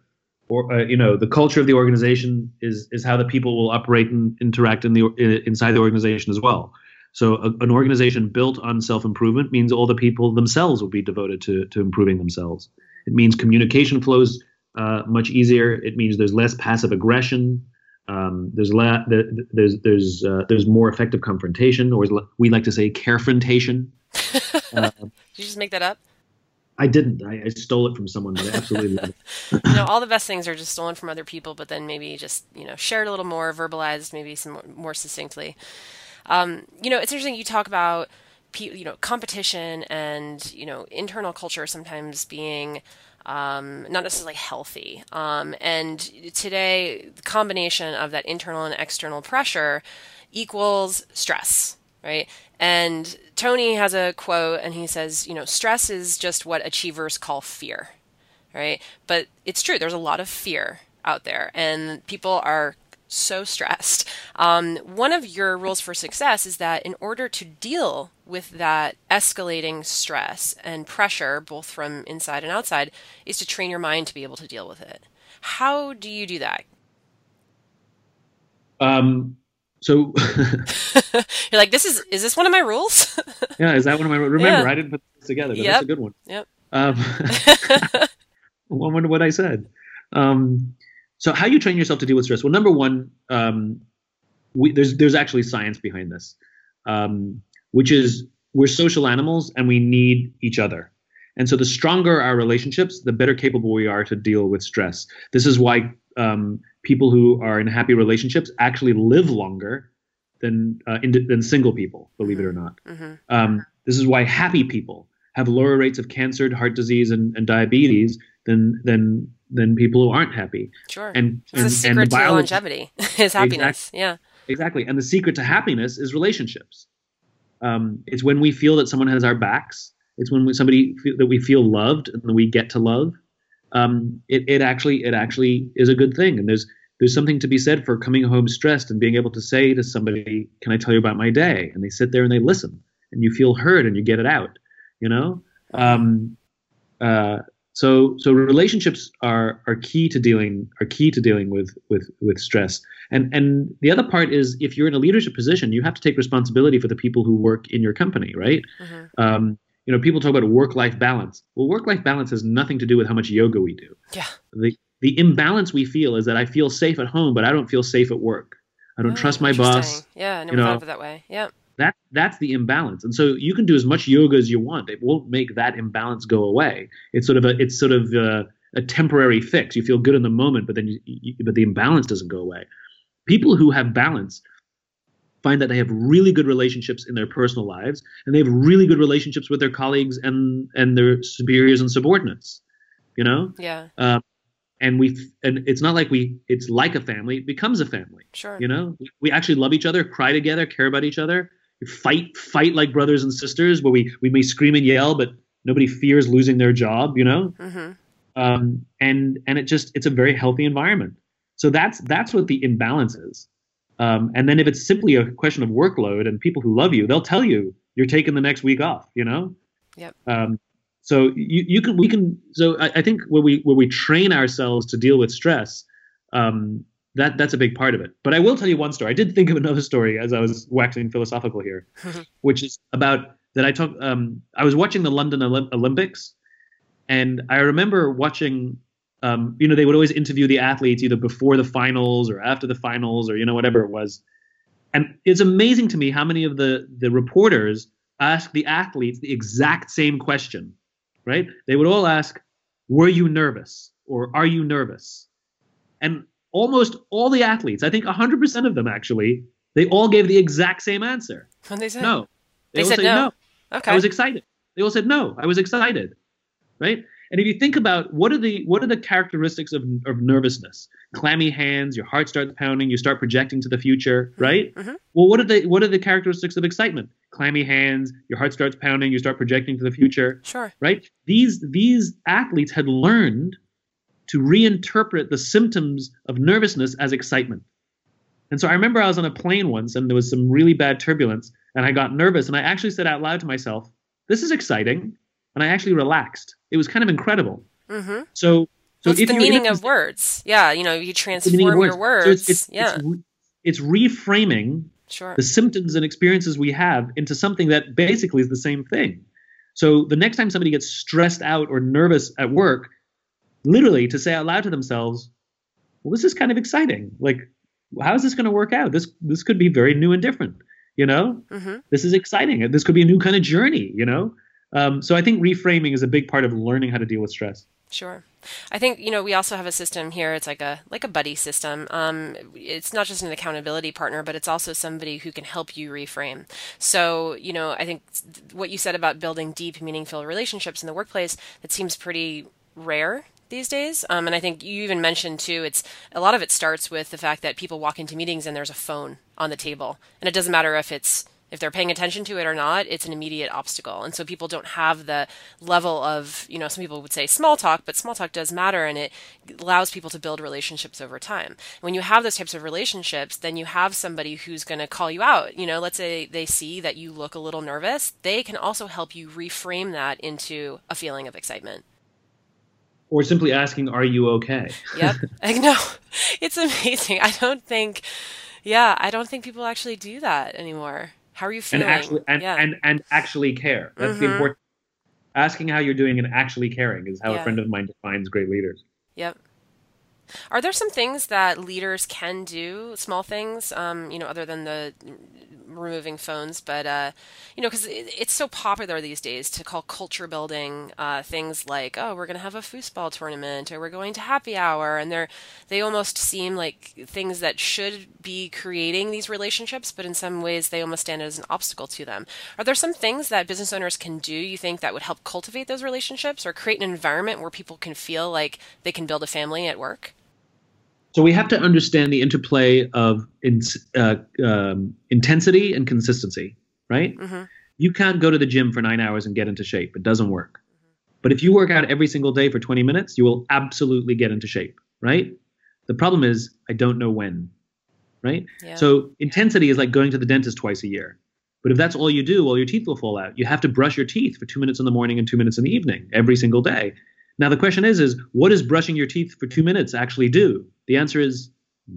Or uh, you know, the culture of the organization is is how the people will operate and interact in the in, inside the organization as well. So a, an organization built on self-improvement means all the people themselves will be devoted to to improving themselves. It means communication flows uh, much easier. It means there's less passive aggression. Um, there's la- there's there's uh, there's more effective confrontation, or we like to say, carefrontation. [LAUGHS] Did you just make that up? I didn't. I, I stole it from someone, but I absolutely love it. [LAUGHS] you know, all the best things are just stolen from other people, but then maybe just you know shared a little more, verbalized maybe some more, more succinctly. Um, you know, it's interesting you talk about you know competition and you know internal culture sometimes being um, not necessarily healthy. Um, and today, the combination of that internal and external pressure equals stress, right? And Tony has a quote, and he says, you know, stress is just what achievers call fear, right? But it's true. There's a lot of fear out there, and people are so stressed. Um, one of your rules for success is that in order to deal with that escalating stress and pressure, both from inside and outside, is to train your mind to be able to deal with it. How do you do that? Um, so [LAUGHS] You're like, this is is this one of my rules? [LAUGHS] yeah, is that one of my? Remember, Yeah. I didn't put this together, but Yep. that's a good one. yep. Um, [LAUGHS] I wonder what I said. Um, so, how you train yourself to deal with stress? Well, number one, um, we, there's there's actually science behind this, um, which is we're social animals and we need each other. And so, the stronger our relationships, the better capable we are to deal with stress. This is why um, people who are in happy relationships actually live longer than uh, ind- than single people. Believe it or not. hmm Um, this is why happy people have lower rates of cancer, heart disease, and, and diabetes than than than people who aren't happy. Sure. And it's the and, and secret the to longevity [LAUGHS] is happiness. Yeah. exactly. And the secret to happiness is relationships. Um, it's when we feel that someone has our backs. It's when we, somebody feel, that we feel loved and that we get to love. Um, it, it actually it actually is a good thing. And there's there's something to be said for coming home stressed and being able to say to somebody, "Can I tell you about my day?" And they sit there and they listen, and you feel heard and you get it out. You know. Um, uh, so so relationships are are key to dealing are key to dealing with with with stress. And and the other part is if you're in a leadership position, you have to take responsibility for the people who work in your company, right? hmm Um, you know, people talk about work-life balance. Well, work-life balance has nothing to do with how much yoga we do. Yeah. The the imbalance we feel is that I feel safe at home, but I don't feel safe at work. I don't Oh, trust my boss. Yeah, I never you thought of it that way. Yeah. That that's the imbalance. And so you can do as much yoga as you want. It won't make that imbalance go away. It's sort of a it's sort of a, a temporary fix. You feel good in the moment, but then you, you, but the imbalance doesn't go away. People who have balance find that they have really good relationships in their personal lives and they have really good relationships with their colleagues and and their superiors and subordinates. You know? Yeah. Um, and we and it's not like we it's like a family, it becomes a family. Sure. You know, we, actually love each other, cry together, care about each other, fight fight like brothers and sisters. Where we we may scream and yell, but nobody fears losing their job. You know, hmm um, and and it just it's a very healthy environment. So that's that's what the imbalance is. Um, and then if it's simply a question of workload and people who love you, they'll tell you you're taking the next week off. You know. Yep. Um, so you, you can we can so I, I think where we where we train ourselves to deal with stress, um, that that's a big part of it. But I will tell you one story. I did think of another story as I was waxing philosophical here, [LAUGHS] which is about that I took. Um, I was watching the London Olymp- Olympics, and I remember watching. Um, you know, they would always interview the athletes either before the finals or after the finals or you know whatever it was, and it's amazing to me how many of the the reporters ask the athletes the exact same question right? They would all ask, Were you nervous? or Are you nervous? And almost all the athletes, I think 100% of them actually, they all gave the exact same answer. What they said? No. They, all said no. Okay. I was excited. They all said no. I was excited. Right? And if you think about what are the what are the characteristics of, of nervousness? Clammy hands, your heart starts pounding, you start projecting to the future, right? Mhm. Well, what are the what are the characteristics of excitement? Clammy hands, your heart starts pounding, you start projecting to the future Sure. right? These these athletes had learned to reinterpret the symptoms of nervousness as excitement. And so I remember I was on a plane once and there was some really bad turbulence and I got nervous and I actually said out loud to myself, "This is exciting." And I actually relaxed. It was kind of incredible. Mm-hmm. So so if the you're in a meaning of words? Yeah, you know, you transform of your words. So it's, it's, yeah, it's, re- it's reframing sure. the symptoms and experiences we have into something that basically is the same thing. So the next time somebody gets stressed out or nervous at work, literally to say out loud to themselves, "Well, this is kind of exciting. Like, how is this going to work out? This this could be very new and different. You know, hmm this is exciting. This could be a new kind of journey. You know." Um, so I think reframing is a big part of learning how to deal with stress. Sure. I think you know we also have a system here. It's like a like a buddy system. Um, it's not just an accountability partner, but it's also somebody who can help you reframe. So you know, I think what you said about building deep, meaningful relationships in the workplace that seems pretty rare these days. Um, and I think you even mentioned too. It's a lot of it starts with the fact that people walk into meetings and there's a phone on the table, and it doesn't matter if it's if they're paying attention to it or not, it's an immediate obstacle. And so people don't have the level of, you know, some people would say small talk, but small talk does matter and it allows people to build relationships over time. When you have those types of relationships, then you have somebody who's going to call you out. You know, let's say they see that you look a little nervous, they can also help you reframe that into a feeling of excitement. Or simply asking, "Are you okay?" Yep. [LAUGHS] I know. [LAUGHS] It's amazing. I don't think, yeah, I don't think people actually do that anymore. How are you and feeling? actually and, yeah. and and actually care. That's the Mhm. important. Asking how you're doing and actually caring is how Yeah. a friend of mine defines great leaders. Yep. Are there some things that leaders can do, small things, um, you know, other than the removing phones, but uh, you know, because it, it's so popular these days to call culture building uh, things like, oh, we're going to have a foosball tournament, or we're going to happy hour, and they're they almost seem like things that should be creating these relationships, but in some ways they almost stand as an obstacle to them. Are there some things that business owners can do? You think that would help cultivate those relationships, or create an environment where people can feel like they can build a family at work? So we have to understand the interplay of in, uh, um, intensity and consistency, right? Mhm. You can't go to the gym for nine hours and get into shape. It doesn't work. But if you work out every single day for 20 minutes, you will absolutely get into shape, right? The problem is, I don't know when, right? Yeah. So intensity is like going to the dentist twice a year. But if that's all you do, well, your teeth will fall out. You have to brush your teeth for two minutes in the morning and two minutes in the evening every single day. Now the question is, is what does brushing your teeth for two minutes actually do? The answer is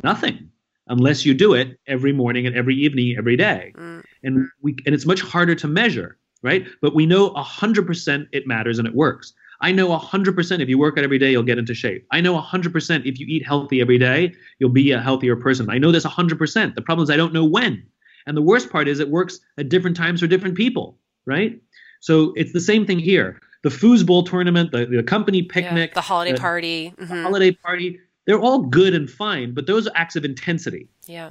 nothing, unless you do it every morning and every evening, every day. Mm. And we and it's much harder to measure, right? But we know hundred percent it matters and it works. I know hundred percent if you work out every day, you'll get into shape. I know hundred percent if you eat healthy every day, you'll be a healthier person. I know this hundred percent. The problem is I don't know when. And the worst part is it works at different times for different people, right? So it's the same thing here. The foosball tournament, the, the company Yeah, picnic, the holiday the- party. hmm holiday party, they're all good and fine, but those are acts of intensity. Yeah.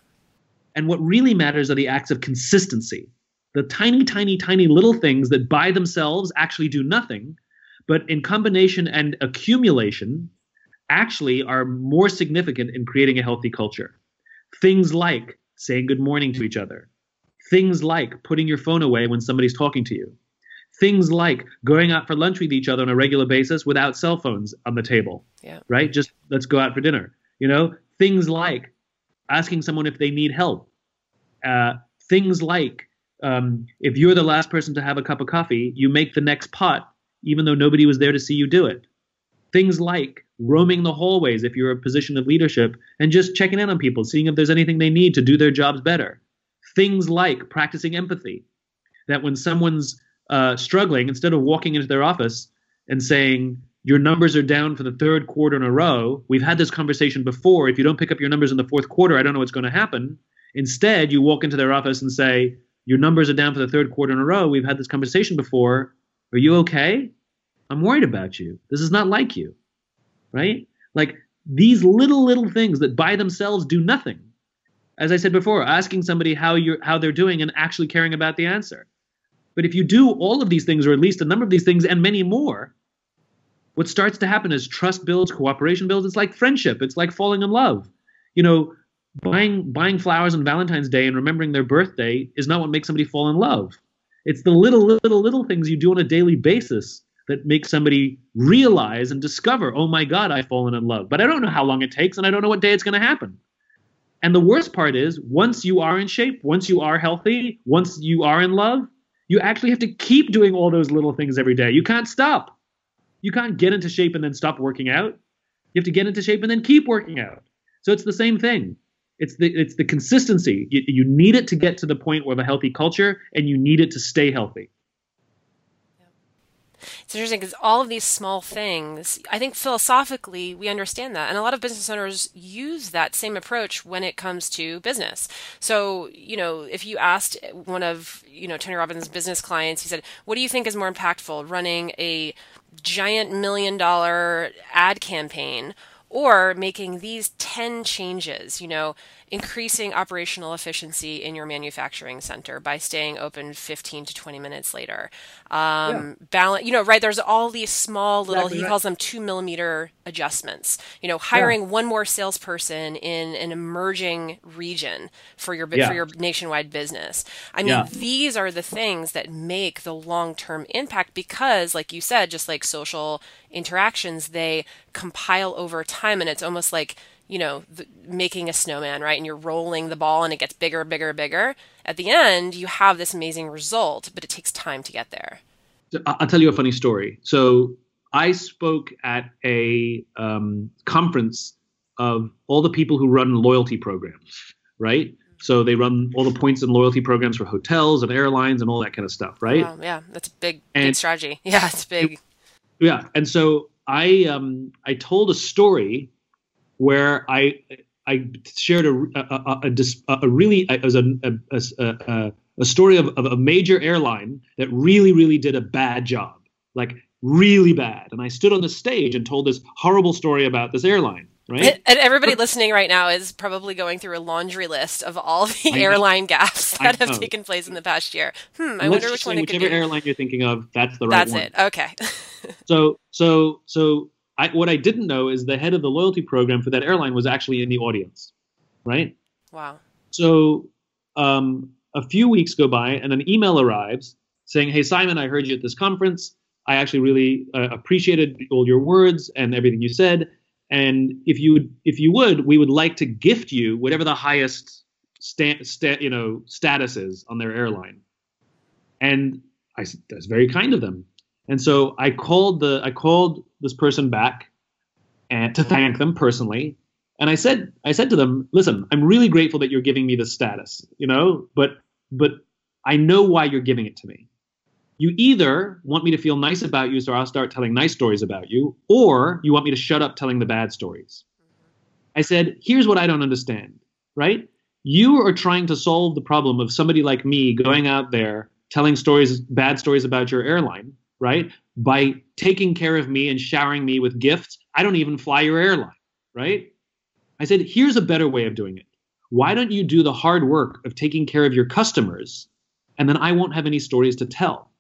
And what really matters are the acts of consistency. The tiny, tiny, tiny little things that by themselves actually do nothing, but in combination and accumulation actually are more significant in creating a healthy culture. Things like saying good morning to each other, things like putting your phone away when somebody's talking to you, things like going out for lunch with each other on a regular basis without cell phones on the table Yeah. right? Just let's go out for dinner. You know, things like asking someone if they need help, uh, things like um, if you're the last person to have a cup of coffee, you make the next pot, even though nobody was there to see you do it. Things like roaming the hallways if you're in a position of leadership and just checking in on people, seeing if there's anything they need to do their jobs better. Things like practicing empathy, that when someone's uh, struggling, instead of walking into their office and saying, your numbers are down for the third quarter in a row. We've had this conversation before. If you don't pick up your numbers in the fourth quarter, I don't know what's going to happen. Instead, you walk into their office and say, Your numbers are down for the third quarter in a row. We've had this conversation before. Are you okay? I'm worried about you. This is not like you. Right? Like these little, little things that by themselves do nothing. As I said before, asking somebody how you're how they're doing and actually caring about the answer. But if you do all of these things, or at least a number of these things and many more, what starts to happen is trust builds, cooperation builds. It's like friendship. It's like falling in love. You know, buying buying flowers on Valentine's Day and remembering their birthday is not what makes somebody fall in love. It's the little little little things you do on a daily basis that make somebody realize and discover, oh my God, I've fallen in love. But I don't know how long it takes, and I don't know what day it's going to happen. And the worst part is, once you are in shape, once you are healthy, once you are in love, you actually have to keep doing all those little things every day. You can't stop. You can't get into shape and then stop working out. You have to get into shape and then keep working out. So it's the same thing. It's the it's the consistency. You, you need it to get to the point where the healthy culture, and you need it to stay healthy. It's interesting because all of these small things, I think philosophically we understand that. And a lot of business owners use that same approach when it comes to business. So, you know, if you asked one of, you know, Tony Robbins' business clients, he said, What do you think is more impactful, running a giant million dollar ad campaign or making these 10 changes, you know, increasing operational efficiency in your manufacturing center by staying open 15 to 20 minutes later. Um, yeah. balance, you know, right. There's all these small little, exactly he right. calls them two millimeter adjustments, you know, hiring yeah. one more salesperson in an emerging region for your, yeah. for your nationwide business. I mean, these are the things that make the long-term impact because like you said, just like social interactions, they compile over time and it's almost like, you know, the, making a snowman, right? And you're rolling the ball and it gets bigger, and bigger, and bigger. At the end, you have this amazing result, but it takes time to get there. I'll tell you a funny story. So I spoke at a um, conference of all the people who run loyalty programs, right? So they run all the points and loyalty programs for hotels and airlines and all that kind of stuff, right? Wow, yeah, that's a big, and, big strategy. [LAUGHS] Yeah, it's big. Yeah, and so I um I told a story where I I shared a a, a, a really it was a a, a story of, of a major airline that really really did a bad job, like really bad. And I stood on the stage and told this horrible story about this airline. Right? And everybody listening right now is probably going through a laundry list of all the I airline know. gaffes that have taken place in the past year. Hmm, I Let's wonder which one it could whichever airline you're thinking of, that's the right that's one. That's it. Okay. [LAUGHS] so, so, so I, what I didn't know is the head of the loyalty program for that airline was actually in the audience, right? Wow. So um, a few weeks go by, and an email arrives saying, "Hey Simon, I heard you at this conference. I actually really uh, appreciated all your words and everything you said. And if you would, if you would, we would like to gift you whatever the highest sta- sta- you know status is on their airline." And I said, "That's very kind of them." And so I called the I called this person back and to thank them personally. And I said I said to them, "Listen, I'm really grateful that you're giving me this status, you know, but but I know why you're giving it to me. You either want me to feel nice about you so I'll start telling nice stories about you, or you want me to shut up telling the bad stories." I said, "Here's what I don't understand, right? You are trying to solve the problem of somebody like me going out there telling stories bad stories about your airline right? By taking care of me and showering me with gifts, I don't even fly your airline, right? I said, here's a better way of doing it. Why don't you do the hard work of taking care of your customers, and then I won't have any stories to tell?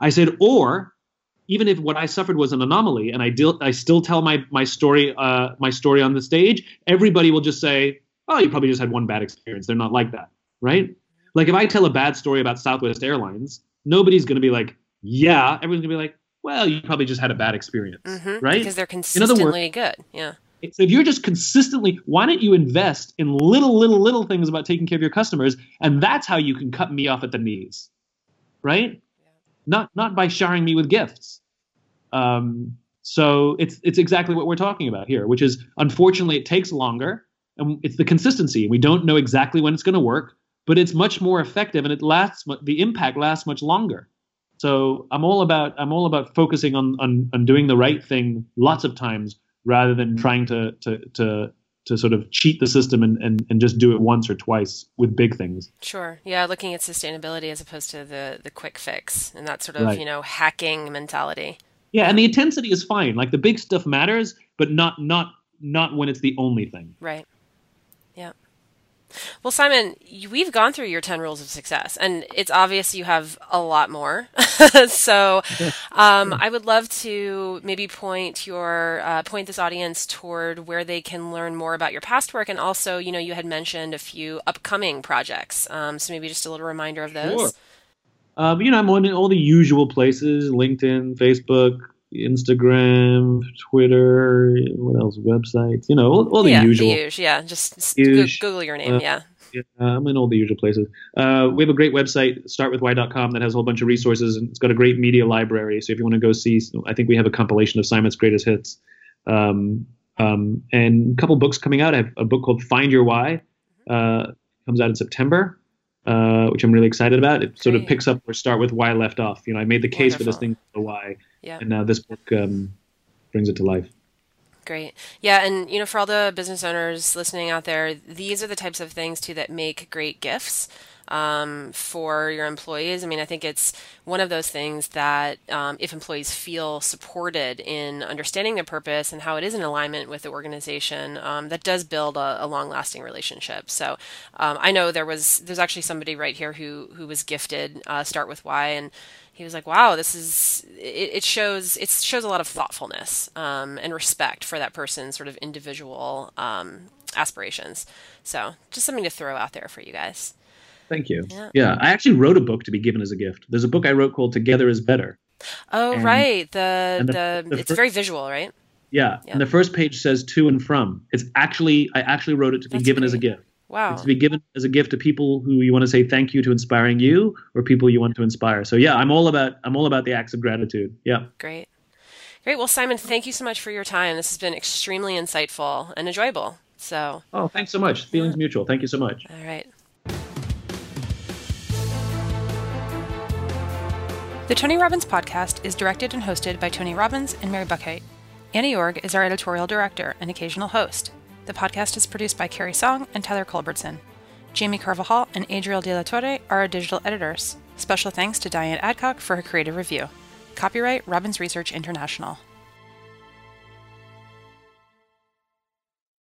I said, or even if what I suffered was an anomaly, and I, deal, I still tell my my story uh, my story on the stage, everybody will just say, "Oh, you probably just had one bad experience." They're not like that, right? Like if I tell a bad story about Southwest Airlines, nobody's going to be like, yeah, everyone's gonna be like, well, you probably just had a bad experience, mm-hmm, right? Because they're consistently words, good. Yeah. So if you're just consistently, why don't you invest in little, little, little things about taking care of your customers, and that's how you can cut me off at the knees, right? Yeah. Not not by showering me with gifts. Um, so it's it's exactly what we're talking about here, which is unfortunately it takes longer, and it's the consistency. We don't know exactly when it's going to work, but it's much more effective, and it lasts. The impact lasts much longer. So I'm all about I'm all about focusing on on, on doing the right thing lots of times rather than trying to to to to sort of cheat the system and, and, and just do it once or twice with big things. Sure. Yeah, looking at sustainability as opposed to the the quick fix and that sort of, right. you know, hacking mentality. Yeah, and the intensity is fine. Like the big stuff matters, but not not not when it's the only thing. Right. Well, Simon, we've gone through your 10 rules of success, and it's obvious you have a lot more. [LAUGHS] so, [LAUGHS] um, I would love to maybe point your uh, point this audience toward where they can learn more about your past work, and also, you know, you had mentioned a few upcoming projects. Um, so maybe just a little reminder of those. Sure. Um, you know, I'm on all the usual places: LinkedIn, Facebook, Instagram, Twitter, what else? Websites, you know, all, all the yeah, usual. The usual, yeah, just Google your name, uh, yeah. yeah. I'm in all the usual places. Uh, we have a great website, startwithwhy.com, that has a whole bunch of resources, and it's got a great media library. So if you want to go see, I think we have a compilation of Simon's greatest hits, um, um, and a couple books coming out. I have a book called Find Your Why, uh, comes out in September. Uh, which I'm really excited about. It Great. sort of picks up or Start With Why I left off. You know, I made the case Wonderful. for this thing, the why, yeah. and now this book um, brings it to life. Great. Yeah, and you know, for all the business owners listening out there, these are the types of things too that make great gifts um, for your employees. I mean, I think it's one of those things that um, if employees feel supported in understanding their purpose and how it is in alignment with the organization, um, that does build a, a long-lasting relationship. So um, I know there was there's actually somebody right here who who was gifted uh, Start with Why and he was like, "Wow, this is it, it shows it shows a lot of thoughtfulness um, and respect for that person's sort of individual um, aspirations." So, just something to throw out there for you guys. Thank you. Yeah. yeah. I actually wrote a book to be given as a gift. There's a book I wrote called Together is Better. Oh, and, right. The, the, the, it's first, very visual, right? Yeah. yeah. And the first page says to and from. It's actually I actually wrote it to be given great. as a gift. Wow. It's to be given as a gift to people who you want to say thank you to inspiring you or people you want to inspire. So yeah, I'm all about I'm all about the acts of gratitude. Yeah. Great. Great. Well, Simon, thank you so much for your time. This has been extremely insightful and enjoyable. So Oh, thanks so much. Feelings yeah. mutual. Thank you so much. All right. The Tony Robbins podcast is directed and hosted by Tony Robbins and Mary Buckheit. Ana Yoerg is our editorial director and occasional host. The podcast is produced by Carrie Song and Tyler Culbertson. Jamie Carvajal and Adriel De La Torre are our digital editors. Special thanks to Diane Adcock for her creative review. Copyright Robbins Research International.